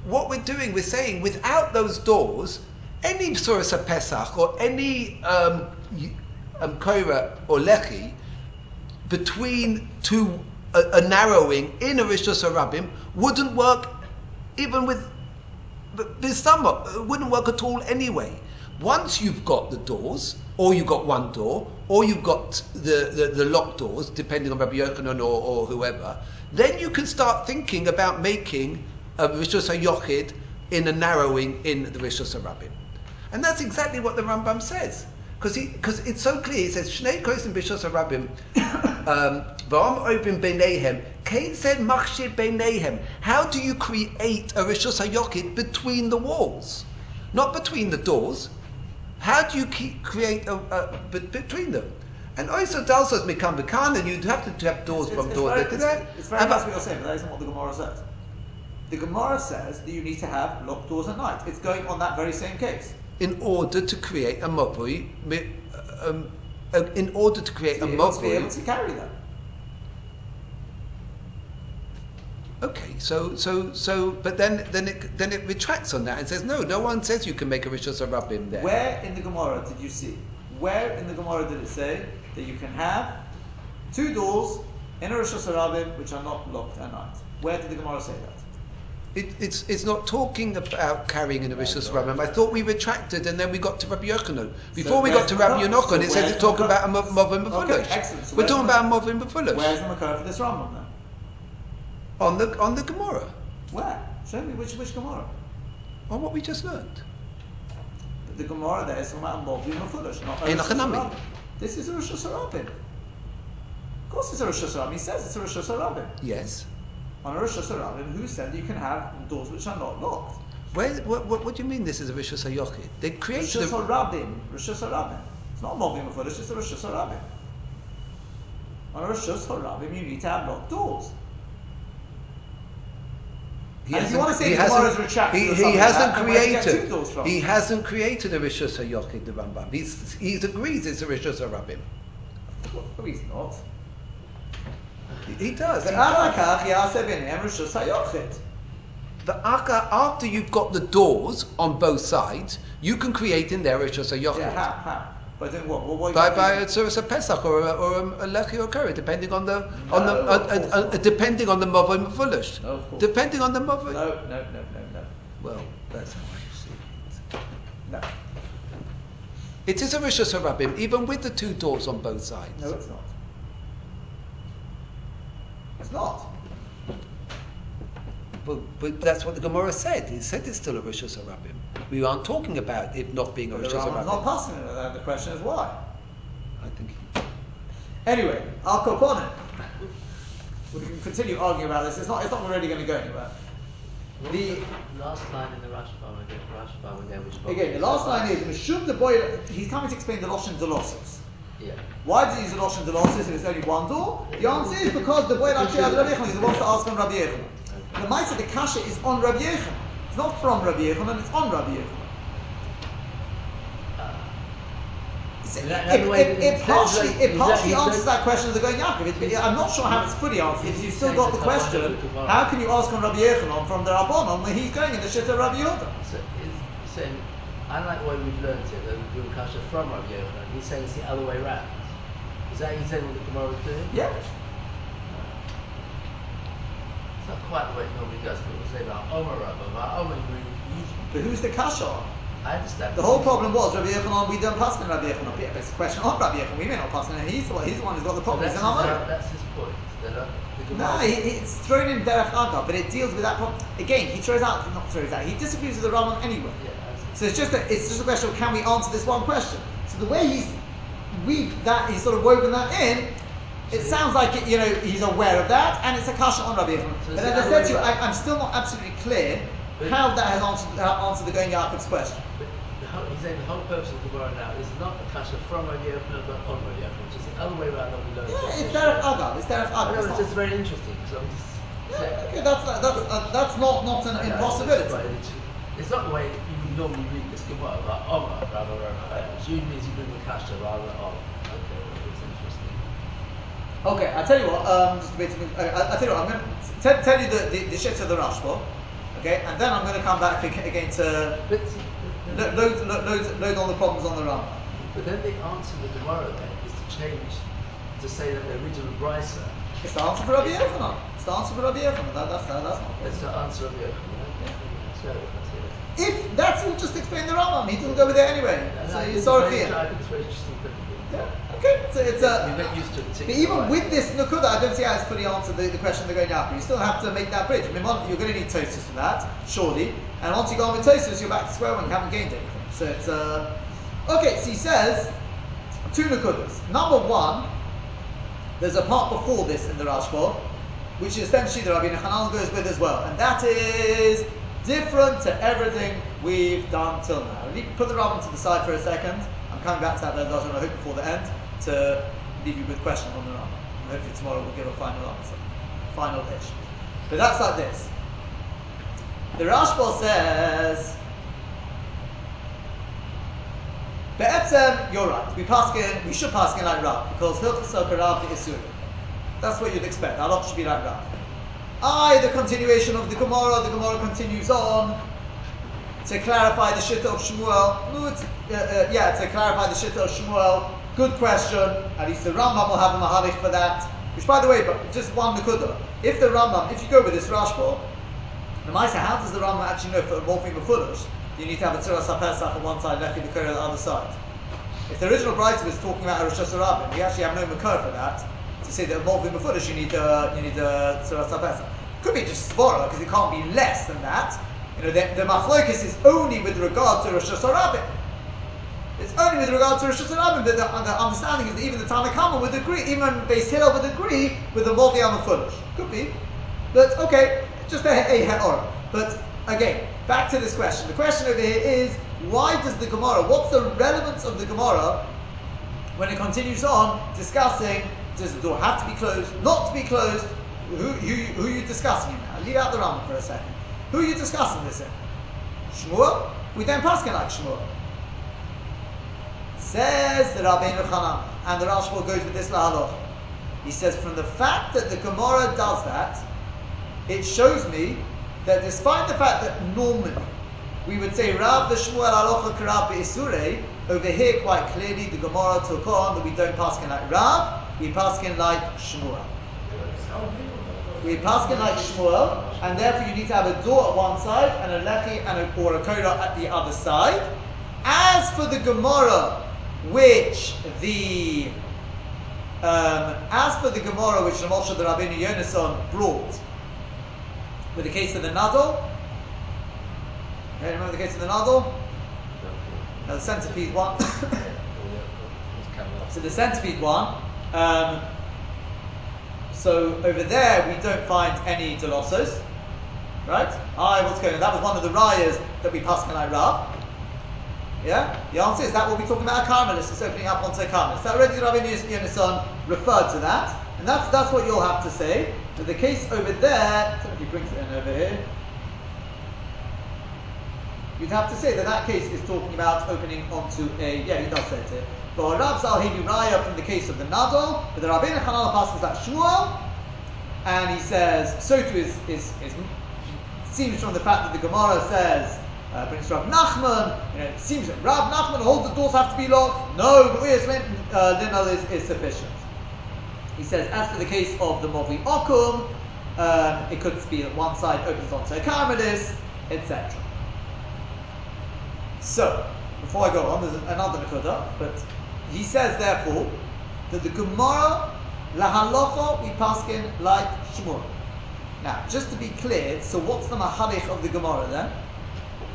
what we're doing, we're saying without those doors, any Surah Pesach or any um, um, Korah or Lechi between two a, a narrowing in a Rishus wouldn't work even with but summer. it wouldn't work at all anyway. Once you've got the doors, or you've got one door, or you've got the, the, the locked doors, depending on Rabbi Yochanan or, or whoever, then you can start thinking about making a Rishus HaYochid in a narrowing in the Rishus HaRabim. And that's exactly what the Rambam says. Because it's so clear, he says, Shnei Kosim Bishos HaRabim, um, V'om Obim Beinehem, Kate said Machshir Beinehem. How do you create a Rishos HaYochid between the walls? Not between the doors. How do you keep, create a, a, be- between them? And also Dalsos Mikam Bekan, and you'd have to, have doors It's, from doors. very, to it's, it's very but- what you're saying, but that isn't what the Gemara says. The Gemara says that you need to have locked doors at night. It's going on that very same case. in order to create a mi- um, uh, in order to create To a able to, be able to carry them. Okay, so so so, but then then it then it retracts on that and says no, no one says you can make a rishos rabim there. Where in the Gemara did you see? Where in the Gemara did it say that you can have two doors in a Rishus HaRabim which are not locked at night? Where did the Gemara say that? It, it's it's not talking about carrying in a rishos rabim. I thought we retracted and then we got to Rabbi Yochanan. Before we got to Rabbi? Yochanan, So it says where's it's talking about a Okay, Befulish. So We're talking about Movim Where's Befulish Where's the Makar for this Rambam then? On the on the Gemara Where? Show me which which Gemara. on what we just learned. The Gemara there is talking about a Movi Mafulish, not a In Rosh. Hashanah. This is a Rishus HaRabim. Of course it's a Rishus HaRabim. He says it's a Rishus HaRabim. Yes. On a Rishus HaRabim, who said you can have doors which are not locked? Where, what, what, what do you mean this is a rishos hayochid? They Rosh created a, Hashanah. Rishus HaRabim. It's not a Movi Mafulish, it's a Rishus HaRabim. On a Rishus HaRabim, you need to have locked doors. He and if you want to say tomorrow's he, he hasn't like that, created. He hasn't created a rishus hayochid the Rambam. He's, he agrees it's a rishus harabim. No, he's not. He, he does. But. The aka after you've got the doors on both sides, you can create in there rishus hayochid. Yeah. By doing what? What, what By, by a tzuras a pesach or a, or a, a lechi or curry, depending on the on the No, uh, of course uh, uh, depending on the mavoi mafulish. No, of course. Depending on the mavoi. No, no, no, no, no. Well, that's how I see it. No, It is a rishos harabim, even with the two doors on both sides. no, it's not. It's not. But, but that's what the Gemara said. It said it's still a rishos harabim. We aren't talking about it not being a But the rishos Rambam's not passing it, the question is why. I think. Anyway, I'll cop on it. We can continue arguing about this. It's not. It's not really going to go anywhere. What The- was the last line in the Rashbam again, Rashbam again, which spoke Again, the last line is Mishum the boy. He's coming to explain the Loshin Delossus. Yeah. Why does he use the Loshin Delossus if it's only one door? The answer is because the boy actually had Rabbi Yechon. He wants to ask on Rabbi Yechon. The Maisa, the Kasha is on Rabbi Yechon. It's not from Rabbi Yechon, it's on Rabbi Yechon. Uh, It, that- it, it, it it partially, like- it partially that- answers that- question as a Gaon Yaakov. I'm not sure how it's fully answered because you've still got the the question: How can you ask on Rabbi Yechonon from the Rabbanon when he's going in the shit of Rabbi Yehuda? So he's saying, unlike the way we've learned it, that we do kasha from Rabbi Yochanan, he's saying it's the other way round. Is that he's saying what the Gemara is doing? Yeah. It's not quite the way it normally goes. People say about Omer Rabba, about Omer we usually But who's the kasha? I understand. The whole problem was Rabbi Yochanan. We don't pass in Rabbi Yochanan. Yeah, It's a question on Rabbi Yochanan. We may not pass in. He's the one. He's the one who's got the problem. that's, He's his, an Amoy. that's his point. No, he, it's thrown in Derech Agav, but it deals with that problem. Again, he throws out, not throws out, he disagrees with the Rambam anyway. Yeah, So it's just a, it's just a question of can we answer this one question. So the way he's weaved that, he's sort of woven that in, it So- sounds like it, you know he's aware of that, and it's a kasha on Rabbi. So but as I said to you, I, I'm still not absolutely clear how that has answered, uh, answered the Gaon Yaakov's question. But the whole, he's saying the whole purpose of the Gemara now is not a kasha from Rabbi Yochanan but on Rabbi which is the other way around that we learned. Yeah, it. it's Derech Agav. It's Derech I Agav. know, It's it's just very interesting because I'm just. Yeah, okay, that's that's uh, that's not not an know, impossibility. It's. It's not the way you would normally read this Gemara, like Omar rather than Rafael, which usually means you bring the kasha rather than Omar. Okay, well, it's interesting. Okay, I tell you what. Um, just waiting. I, I, I tell you what. I'm going to tell, tell you the the, the shit of the Rashba. Okay, and then I'm going to come back ag- again to But, see, lo- load, lo- load, load on the problems on the Rambam. but then the answer of the Gemara then is to change, to say that the original Brisa It's the answer for Rabbi Yochanan. It's the answer for Rabbi Yochanan. That, that's that, that's not. is the answer of the Let's go, let's hear it. If that's all, just explain the Rambam. He doesn't go with it anyway. And So you're it's sorry I think it's very interesting. Yeah. Okay. So it's a. You get used to it. But even with this Nakuda, I don't see how it's fully answered the, the question they're going after. You still have to make that bridge. I mean, one, you're going to need Tosfos for that, surely. And once you go on with Tosfos, you're back to square one. You haven't gained anything. So it's uh, okay. So he says two Nakudas. Number one, there's a part before this in the Rashba, which is essentially the Rabbi Hanan goes with as well, and that is different to everything we've done till now. Let me put the Rambam to the side for a second. I'm back to that and I hope before the end to leave you with questions on the Rambam. And hopefully tomorrow we'll give a final answer, final ish. But that's like this. The Rashba says. Be'etzem, you're right. We pass in, we should pass in like Rav because Hilchas Rav the Isur. That's what you'd expect. Halach should be like Rav. I, the continuation of the Gemara, the Gemara continues on to clarify the Shitta of Shmuel. No, it's, uh, uh, yeah, to clarify the Shitta of Shmuel. Good question. At least the Rambam will have a Mahalich for that. Which, by the way, but just one Nakuda. If the Rambam, if you go with this Rashba, the Maisa, how does the Rambam actually know for Morphine Mafulish? You need to have a Tzura Sapesach on one side, Lechi B'Kor on the other side. If the original Brisa was talking about a Rishus HaRabim, we actually have no Makar for that. To say that Morphine Mafulish, you need a, you need a Tzura Sapesach. Could be just Svara, because it can't be less than that. You know, the, the Machlokis is only with regard to Rishus HaRabim. It's only with regard to Rishus HaRabim that the, the understanding is that even the Tanakhama would agree, even Beis Hillel would agree with the Mordi Amafulish. Could be. But okay, just a, a he'or. But again, back to this question. The question over here is why does the Gemara, what's the relevance of the Gemara when it continues on discussing does the door have to be closed, not to be closed? Who, who, who are you discussing now? Leave out the Rambam for a second. Who are you discussing this in? Shmuel? We don't pass like Shmuel. Says the Rabbeinu Chanan, and the Rashba goes with this lahaloch. He says, from the fact that the Gemara does that, it shows me that despite the fact that normally we would say Rav the Shmuel Alocha Karav Isure, over here quite clearly the Gemara took on that we don't pass like Rav, we pass like Shmuel. We pass like Shmuel, and therefore you need to have a door at one side and a lechi and a, or a koda at the other side. As for the Gemara, which the um, as for the Gemara which the Moshe the Rabbeinu Yonason brought with the case of the Nadal, okay, remember the case of the Nadal? Now the centipede one. so the centipede one. Um, so over there we don't find any Delossos, right? I what's going? That was one of the rayas that we passed like Rav. Yeah? The answer is that we'll be talking about a Carmelis, it's opening up onto a Carmelis. That already Rabbi Yonason referred to that, and that's that's what you'll have to say. But the case over there, so if he brings it in over here, you'd have to say that that case is talking about opening onto a, yeah, he does say it here. But Rav Zal Hebi Raya from the case of the Nadal, but the Rabbeinu Chanal passes that Shmuel, and he says, so too is, is, is, seems from the fact that the Gemara says, uh, brings Rav Nachman, you know, it seems that Rav Nachman holds the doors have to be locked. No, but Uyas uh, Linal is, is sufficient. He says, as for the case of the Movi Okum, um, it could be that one side opens onto a Carmelis, etc. So, before I go on, there's another Nakuda, but he says therefore that the Gemara lahalocha we paskin like Shmuel. Now, just to be clear, so what's the mahalich of the Gemara then?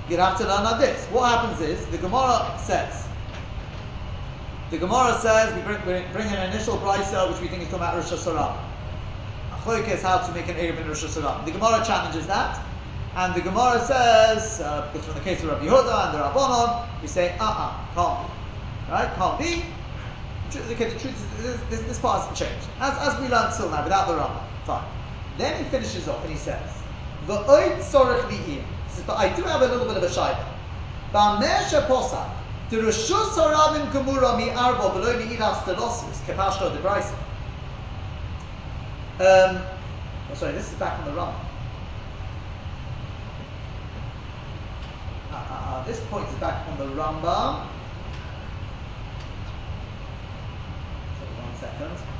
You'd have to learn like this. What happens is the Gemara says. The Gemara says we bring, we bring an initial brisa which we think is talking about Rishus HaRabim. Achloik is how to make an Erev in Rishus HaRabim. The Gemara challenges that, and the Gemara says, uh, because from the case of Rabbi Yehuda and the Rabbanon, we say, uh-uh, can't be. Right? Can't be. Okay, the truth is, this, this part hasn't changed. As, as we learned still now, without the Rambam. Fine. Then he finishes off and he says, V'oid sorech li'im. He says, but I do have a little bit of a shayla. Ba'meh sheposach, the Rishus harabim gemura mi arbo below mi ilas kepashto. Um, oh, sorry, this is back on the Rambam. Uh, uh, uh, this point is back on the Rambam. Sorry, one second.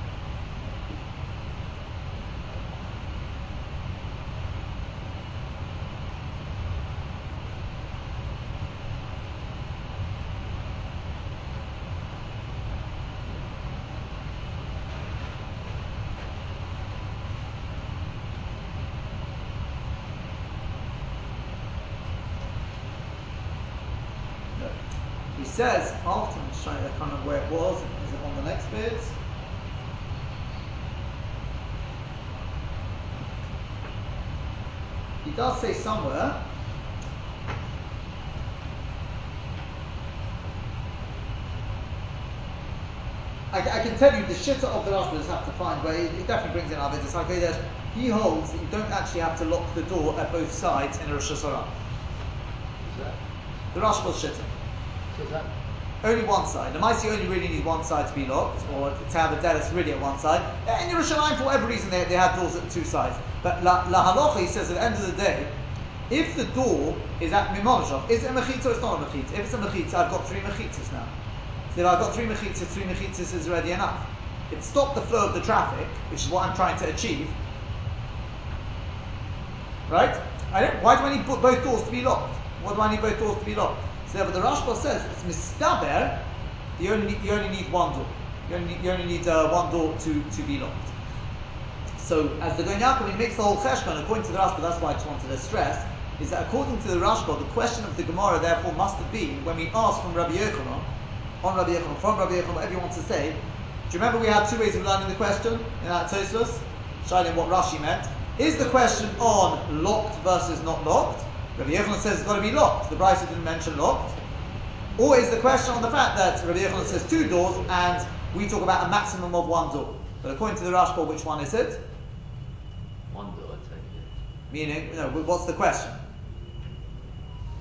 No. He says, after I'm trying to kind of where it was, is it on the next bit? He does say somewhere. I, I can tell you the shitter of the Rashba have to find where it, it definitely brings in Avid Isakay that he holds that you don't actually have to lock the door at both sides in a Rishus HaRabim. The Rashba's shitter. That? Only one side. The Maisi only really need one side to be locked, or to have a delis really at one side. In Yerushalayim, for whatever reason, they, they had doors at two sides. But La, La Halacha, he says at the end of the day, if the door is at Mimonoshov, is it a mechitza or it's not a mechitza? If it's a mechitza, I've got three mechitzas now. So if I've got three mechitzas, three mechitzas is already enough. It stopped the flow of the traffic, which is what I'm trying to achieve. Right? I don't, why do I need both doors to be locked? Why do I need both doors to be locked? So therefore, the Rashba says it's mistaber. You only need, you only need one door. You only you only need uh, one door to, to be locked. So as the Gaon Yaakov, he makes the whole cheshbon according to the Rashba. That's why I just wanted to stress is that according to the Rashba, the question of the Gemara therefore must have been when we asked from Rabbi Yochanan, on Rabbi Yochanan, from Rabbi Yochanan, whatever you want to say. Do you remember we had two ways of learning the question in that Tosfos? Showing what Rashi meant. Is the question on locked versus not locked? Rabbi Yochanan says it's got to be locked. The Brisa didn't mention locked. Or is the question on the fact that Rabbi Yochanan says two doors and we talk about a maximum of one door? But according to the Rashba, which one is it? One door, I take it. Meaning, you know, what's the question?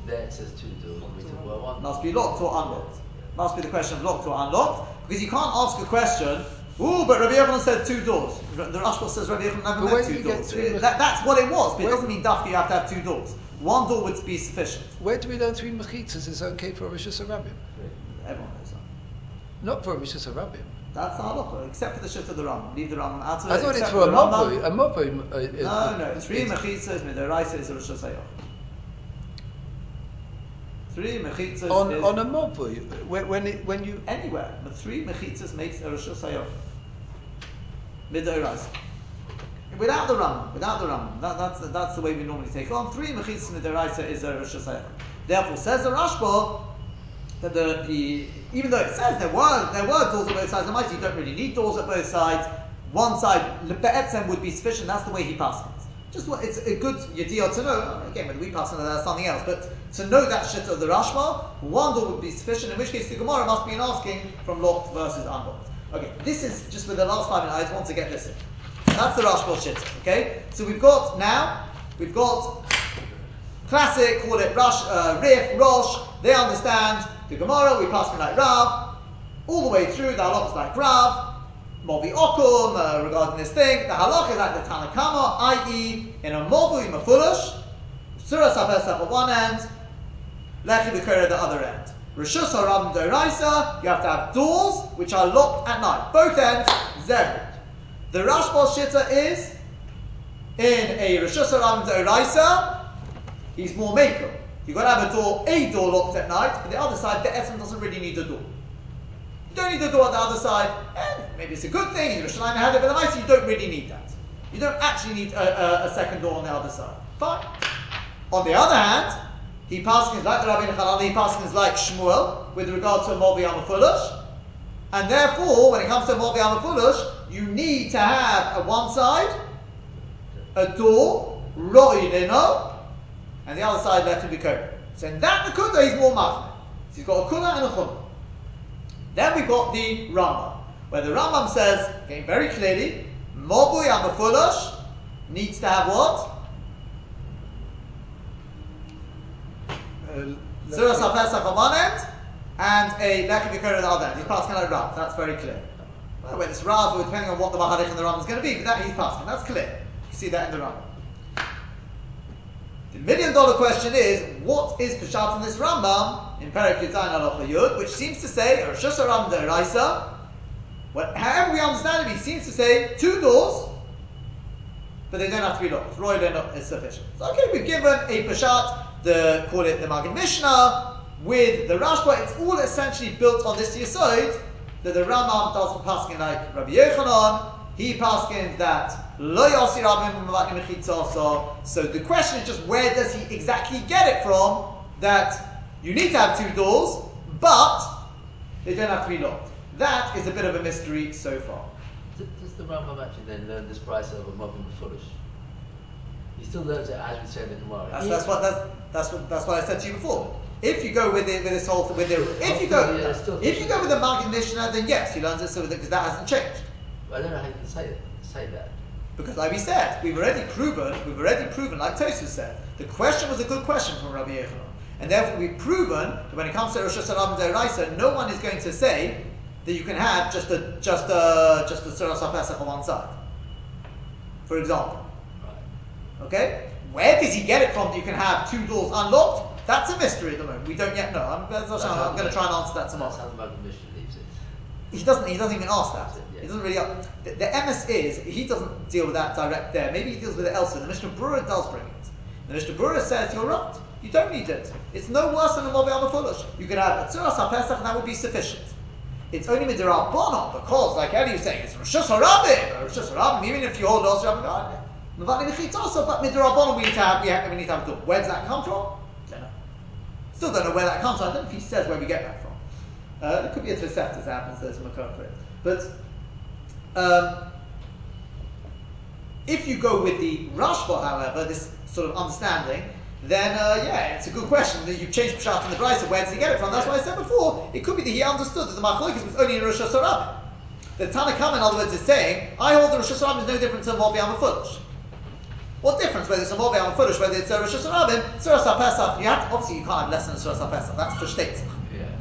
There it says two doors, and we talk about one. Must be locked or unlocked. Must be the question of locked or unlocked. Because you can't ask a question, ooh, but Rabbi Yochanan said two doors. The Rashba says Rabbi Yochanan never But where meant two doors. three It- that, that's what it was, but it doesn't mean dafka you have to have two doors. One door would be sufficient. Where do we learn three mechitzas is okay for Rishus HaRabim? Everyone knows that. Not for Rishus HaRabim. That's the halacha, except for the shift of the Rambam. Leave the Rambam out of it. I thought it's for a mobile. A mobile. Uh, is- No, no, is- three mechitzas midoraisa is a Rishus HaRabim. Three mechitzas on is on a mobile. When when, it, when you anywhere. But three mechitzas makes a Rishus HaRabim. Midoraisa. Without the Rambam, without the Ram, that, that's, that's the way we normally take it on. Three mechitzas midoraisa is a Rishus HaRabim. Therefore, says the Rashba that the, the even though it says there were there were doors at both sides, the mighty you don't really need doors at both sides. One side lebe'etzem would be sufficient. That's the way he passes. Just what it's a good yediyah to know. Again, whether we pass on something else. But to know that shit of the Rashba, one door would be sufficient. In which case, the Gemara must be an asking from locked versus unlocked. Okay, this is just for the last five minutes. I just want to get this in. That's the Rashba shit. Okay, so we've got now we've got Classic, call it Rush, uh, Riff, Rosh. They understand the Gemara. We pass me like Rav, all the way through. The halach is like Rav. Movi Okum uh, regarding this thing. The halach is like the Tanakama, i.e., in a Movi Mafulish, Surah Sapesach at one end, Lechi B'Kira at the other end. Rishus HaRabim Doraisa, you have to have doors which are locked at night. Both ends, Zebra. The Rashbal Shitta is in a Rishus HaRabim Doraisa, he's more maker. You've got to have a door, a door locked at night, but the other side, the Etzem doesn't really need a door. You don't need a door on the other side, and maybe it's a good thing, in Yerushalayim had it, but the you don't really need that. You don't actually need a, a, a, second door on the other side. Fine. On the other hand, he passes like Rabbi Hanani, he passes like Shmuel with regard to Mobi Amafulish, and therefore, when it comes to Mobi Amafulish, you need to have a one side, a door, Ro'ilino, and the other side left to be covered. So in that the Kuda he's more machmir. So he's got a Kuda and a Chum. Then we've got the Rambam, where the Rambam says, again very clearly, Mobui Amafulosh needs to have what? Uh, Surah Sapesach on one end, and a Lekhi Bikor on the other end. He's passing like Rav, that's very clear. Well, whether it's Rav or depending on what the Mahalich and the Rambam is going to be, but that he's passing, that's clear. You see that in the Rambam. The million dollar question is, what is Peshat in this Rambam in Yudayin Alocha Yud, which seems to say, or Rosh Ram Deraisa, however we understand it, he seems to say two doors, but they don't have to be locked. Roy is sufficient. So okay, we've given a Peshat, the call it the Maggid Mishnah, with the Rashba, it's all essentially built on this Yisod, that the Rambam doesn't pass like Rabbi Yochanan, he passes that lo So the question is just where does he exactly get it from that you need to have two doors, but they don't have to be locked. That is a bit of a mystery so far. Does the Rambam actually then learn this price of a Mavim Foolish? He still learns it as we said in the Gemara. That's, that's what that's, that's what that's what I said to you before. If you go with it with this whole with the if you go if you go with the Maggid Mishnah, then yes, he learns it so because that hasn't changed. I don't know how you can say it, say that. Because like we said, we've already proven, we've already proven, like Tosfos said, the question was a good question from Rabbi Yochanan. And therefore we've proven that when it comes to Rishus HaRabim and no one is going to say that you can have just a just a just a Surah Pesach on one side. For example. Right. Okay? Where does he get it from that you can have two doors unlocked? That's a mystery at the moment. We don't yet know. I'm, I'm going to try and answer that tomorrow. That's how the mission leaves it. He doesn't. He doesn't even ask that. He doesn't really. The, the MS is he doesn't deal with that direct there. Maybe he deals with it elsewhere. The Mishnah Berurah does bring it. The Mishnah Berurah says you're right. You don't need it. It's no worse than a Amafulish. You could have a Tzuras HaPesach and that would be sufficient. It's only Midirah Bonon because, like Eddie was saying, it's Rishus HaRabim, Rishus HaRabim, even if you hold Rosh oh, Hashanah, also, but Midirah we need to have, we, have, we need to have a. Where does that come from? Don't know. Still don't know where that comes from. I don't know if he says where we get that from. Uh, it could be a Tosefta as happens, there's a Makar. But um, if you go with the Rashba, however, this sort of understanding, then uh, yeah, it's a good question. That you've changed Pshat in the Brisa, where does he get it from? That's why I said before, it could be that he understood that the Machlokes was only in Rishus HaRabim. The Tanakhama, in other words, is saying, I hold the Rishus HaRabim is no different to Mobi Amafulish. What difference whether it's a Mobi Amafulish, whether it's a Rishus HaRabim, Surah Pesach, you have to, obviously you can't have less than Surah Pesach, that's for State.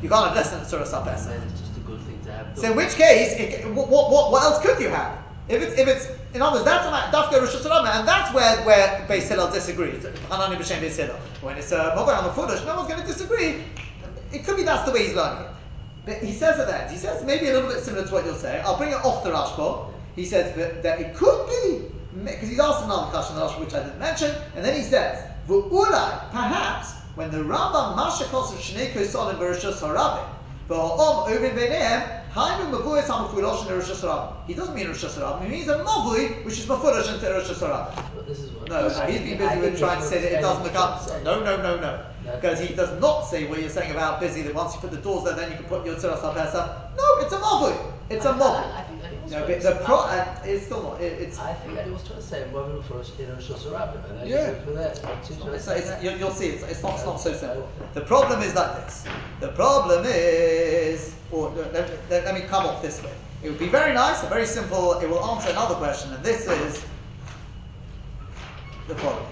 You can't have less than Surah Pesach. Then it's just a good thing to have. So in which case, it, what, what, what, else could you have? If it's, if it's in other words, that's a Dafka Rishus HaRabim, and that's where where Beis Hillel disagrees. Hanani b'Shem Beis Hillel. When it's a Mobar on the Fudush, no one's going to disagree. It could be that's the way he's learning it. But he says at that, he says maybe a little bit similar to what you'll say. I'll bring it off the Rashba. He says that, that it could be because he's asked another question in the Rashba which I didn't mention, and then he says, "V'ulai, perhaps when the Rambam Mashakos of Shnei Kosolim Bereshus Harabim, v'ha'om Ovin Beinehem, Hainu Mavui is Hamafulosh in Rishus HaRabim. He doesn't mean Rishus HaRabim. He means a Mavui, which is Mafulosh into Rishus HaRabim. This is what No, no, he's been busy with trying to say that it doesn't become. No, no, no, no. Because he does not say what you're saying about busy, that once you put the doors there, then you can put your Tzuras HaPesach. No, it's a Mavui. It's a Mavui. I think, No, but the pro, uh, it's still not. It, it's. I think Eddie was trying to say Mavim for us in Rishus HaRabim, and I Yeah. yeah. for that. It's, it's, you, you'll see, it's, it's, not, it's not so simple. The problem is like this. The problem is, or let, let, let me come off this way. It would be very nice, very simple. It will answer another question, and this is the following: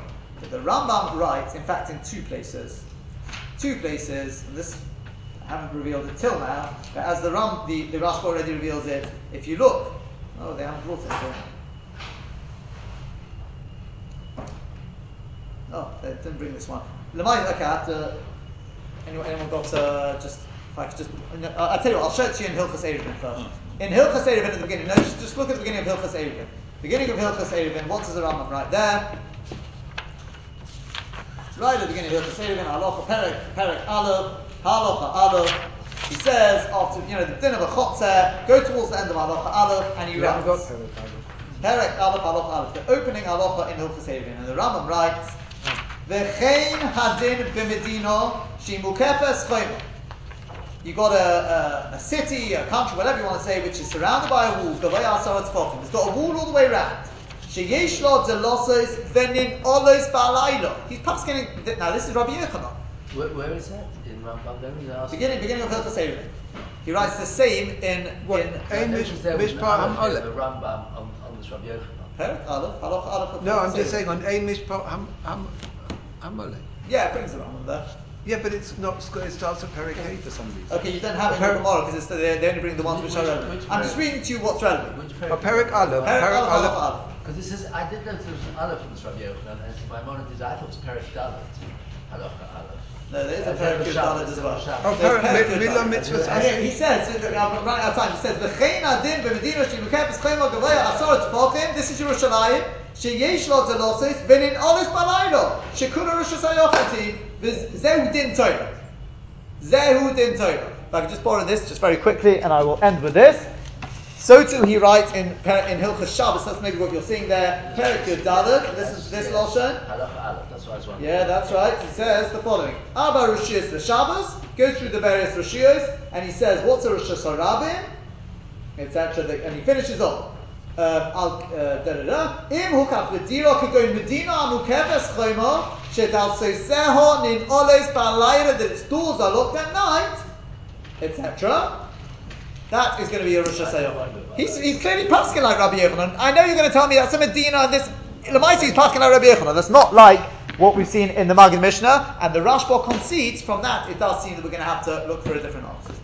the Rambam writes, in fact, in two places, two places, and this I haven't revealed it till now, but as the Ram, the, the Rashba already reveals it. If you look, oh, they haven't brought it here. Oh, they didn't bring this one. Lemay, okay, I have to. Anyone, anyone got uh, just if I could just. I'll tell you what, I'll show it to you in Hilchas Erevin first. In Hilchas Erevin at the beginning, no, just, just look at the beginning of Hilchas Erevin. Beginning of Hilchas Erevin, what does the Rambam right there? right at the beginning of the Sevin, Halacha Perek, Perek Aleph, Halacha Aleph. He says after you know the din of a chotzer, go towards the end of Halacha Aleph, and he You haven't got writes. Perek Aleph. Perek Aleph Halacha Aleph, the opening Halacha in Hilchas Sevin, and the Rambam writes, "V'chein hadin b'medino shimukefes choyma." You got a, a, a city, a country, whatever you want to say, which is surrounded by a wall. Gavay Asar Tzfofim. It's got a wall all the way around. Sheyesh lo delosos venin olos ba'alaylo. He's pasking. Now this is Rabbi Yochanan. Where, where is that? In Rambam? There is asked. Beginning, beginning of Hilchas Sevin. He writes the same in What? in uh, Ein I mish- noticed there was an mishpah ham Aleph there, Aleph. the Rambam on, on this Rabbi Yochanan. Perek Aleph, Halacha Aleph. of No, Hilchos I'm just saying on Ein Mishpah Ham Ham Hamole. Yeah, it brings the Rambam there. Yeah, but it's not. It starts at Perek A for some reason. Okay, you don't have it in the Perek- Gemara because they, they only bring the ones which are relevant. which I'm just reading to you what's relevant. Which Oh, Perek Aleph. Perek Perek Aleph, Aleph. Halacha Aleph. Because this is, I did notice there was an Aleph from this Rabbi Yochanan, and my mind is, I thought it was Perek Dalet. Halacha Aleph. No, there is a As in Perek the Yud Shabbos, Dalet as well. Oh, Perek Milah Mitzvahs. And he says, I'm uh, running out of time, he says, V'chein adin b'medina shemukefes chayma gavaya asar tzpochim, this is Yerushalayim, sheyesh lo zelosis, v'nin olis balaylo, shekura Rishus HaRabim zehu din Torah. Zehu din Torah. If I could just borrow this just very quickly, and I will end with this. So too he writes in in Hilchas Shabbos. That's maybe what you're seeing there. Perek Yud Dalet. Listen to this lashon. Halacha Aleph, that's what I was wondering. Yeah, that's right. He says the following: Abba the Shabbos goes through the various Rishiyos, and he says, "What's a Rishus HaRabim?" etc. And he finishes off. Hukaf l'dira kagoin medina amukefes chayma shedal seiseho nin oles balayra that its doors are locked at night, etc. That is going to be a Rishus HaRabim. He's, he's clearly passing like Rabbi Yochanan. I know you're going to tell me that's a Medina and this. Lamaisi is passing like Rabbi Yochanan. That's not like what we've seen in the Maggid Mishnah. And the Rashba concedes from that it does seem that we're going to have to look for a different answer.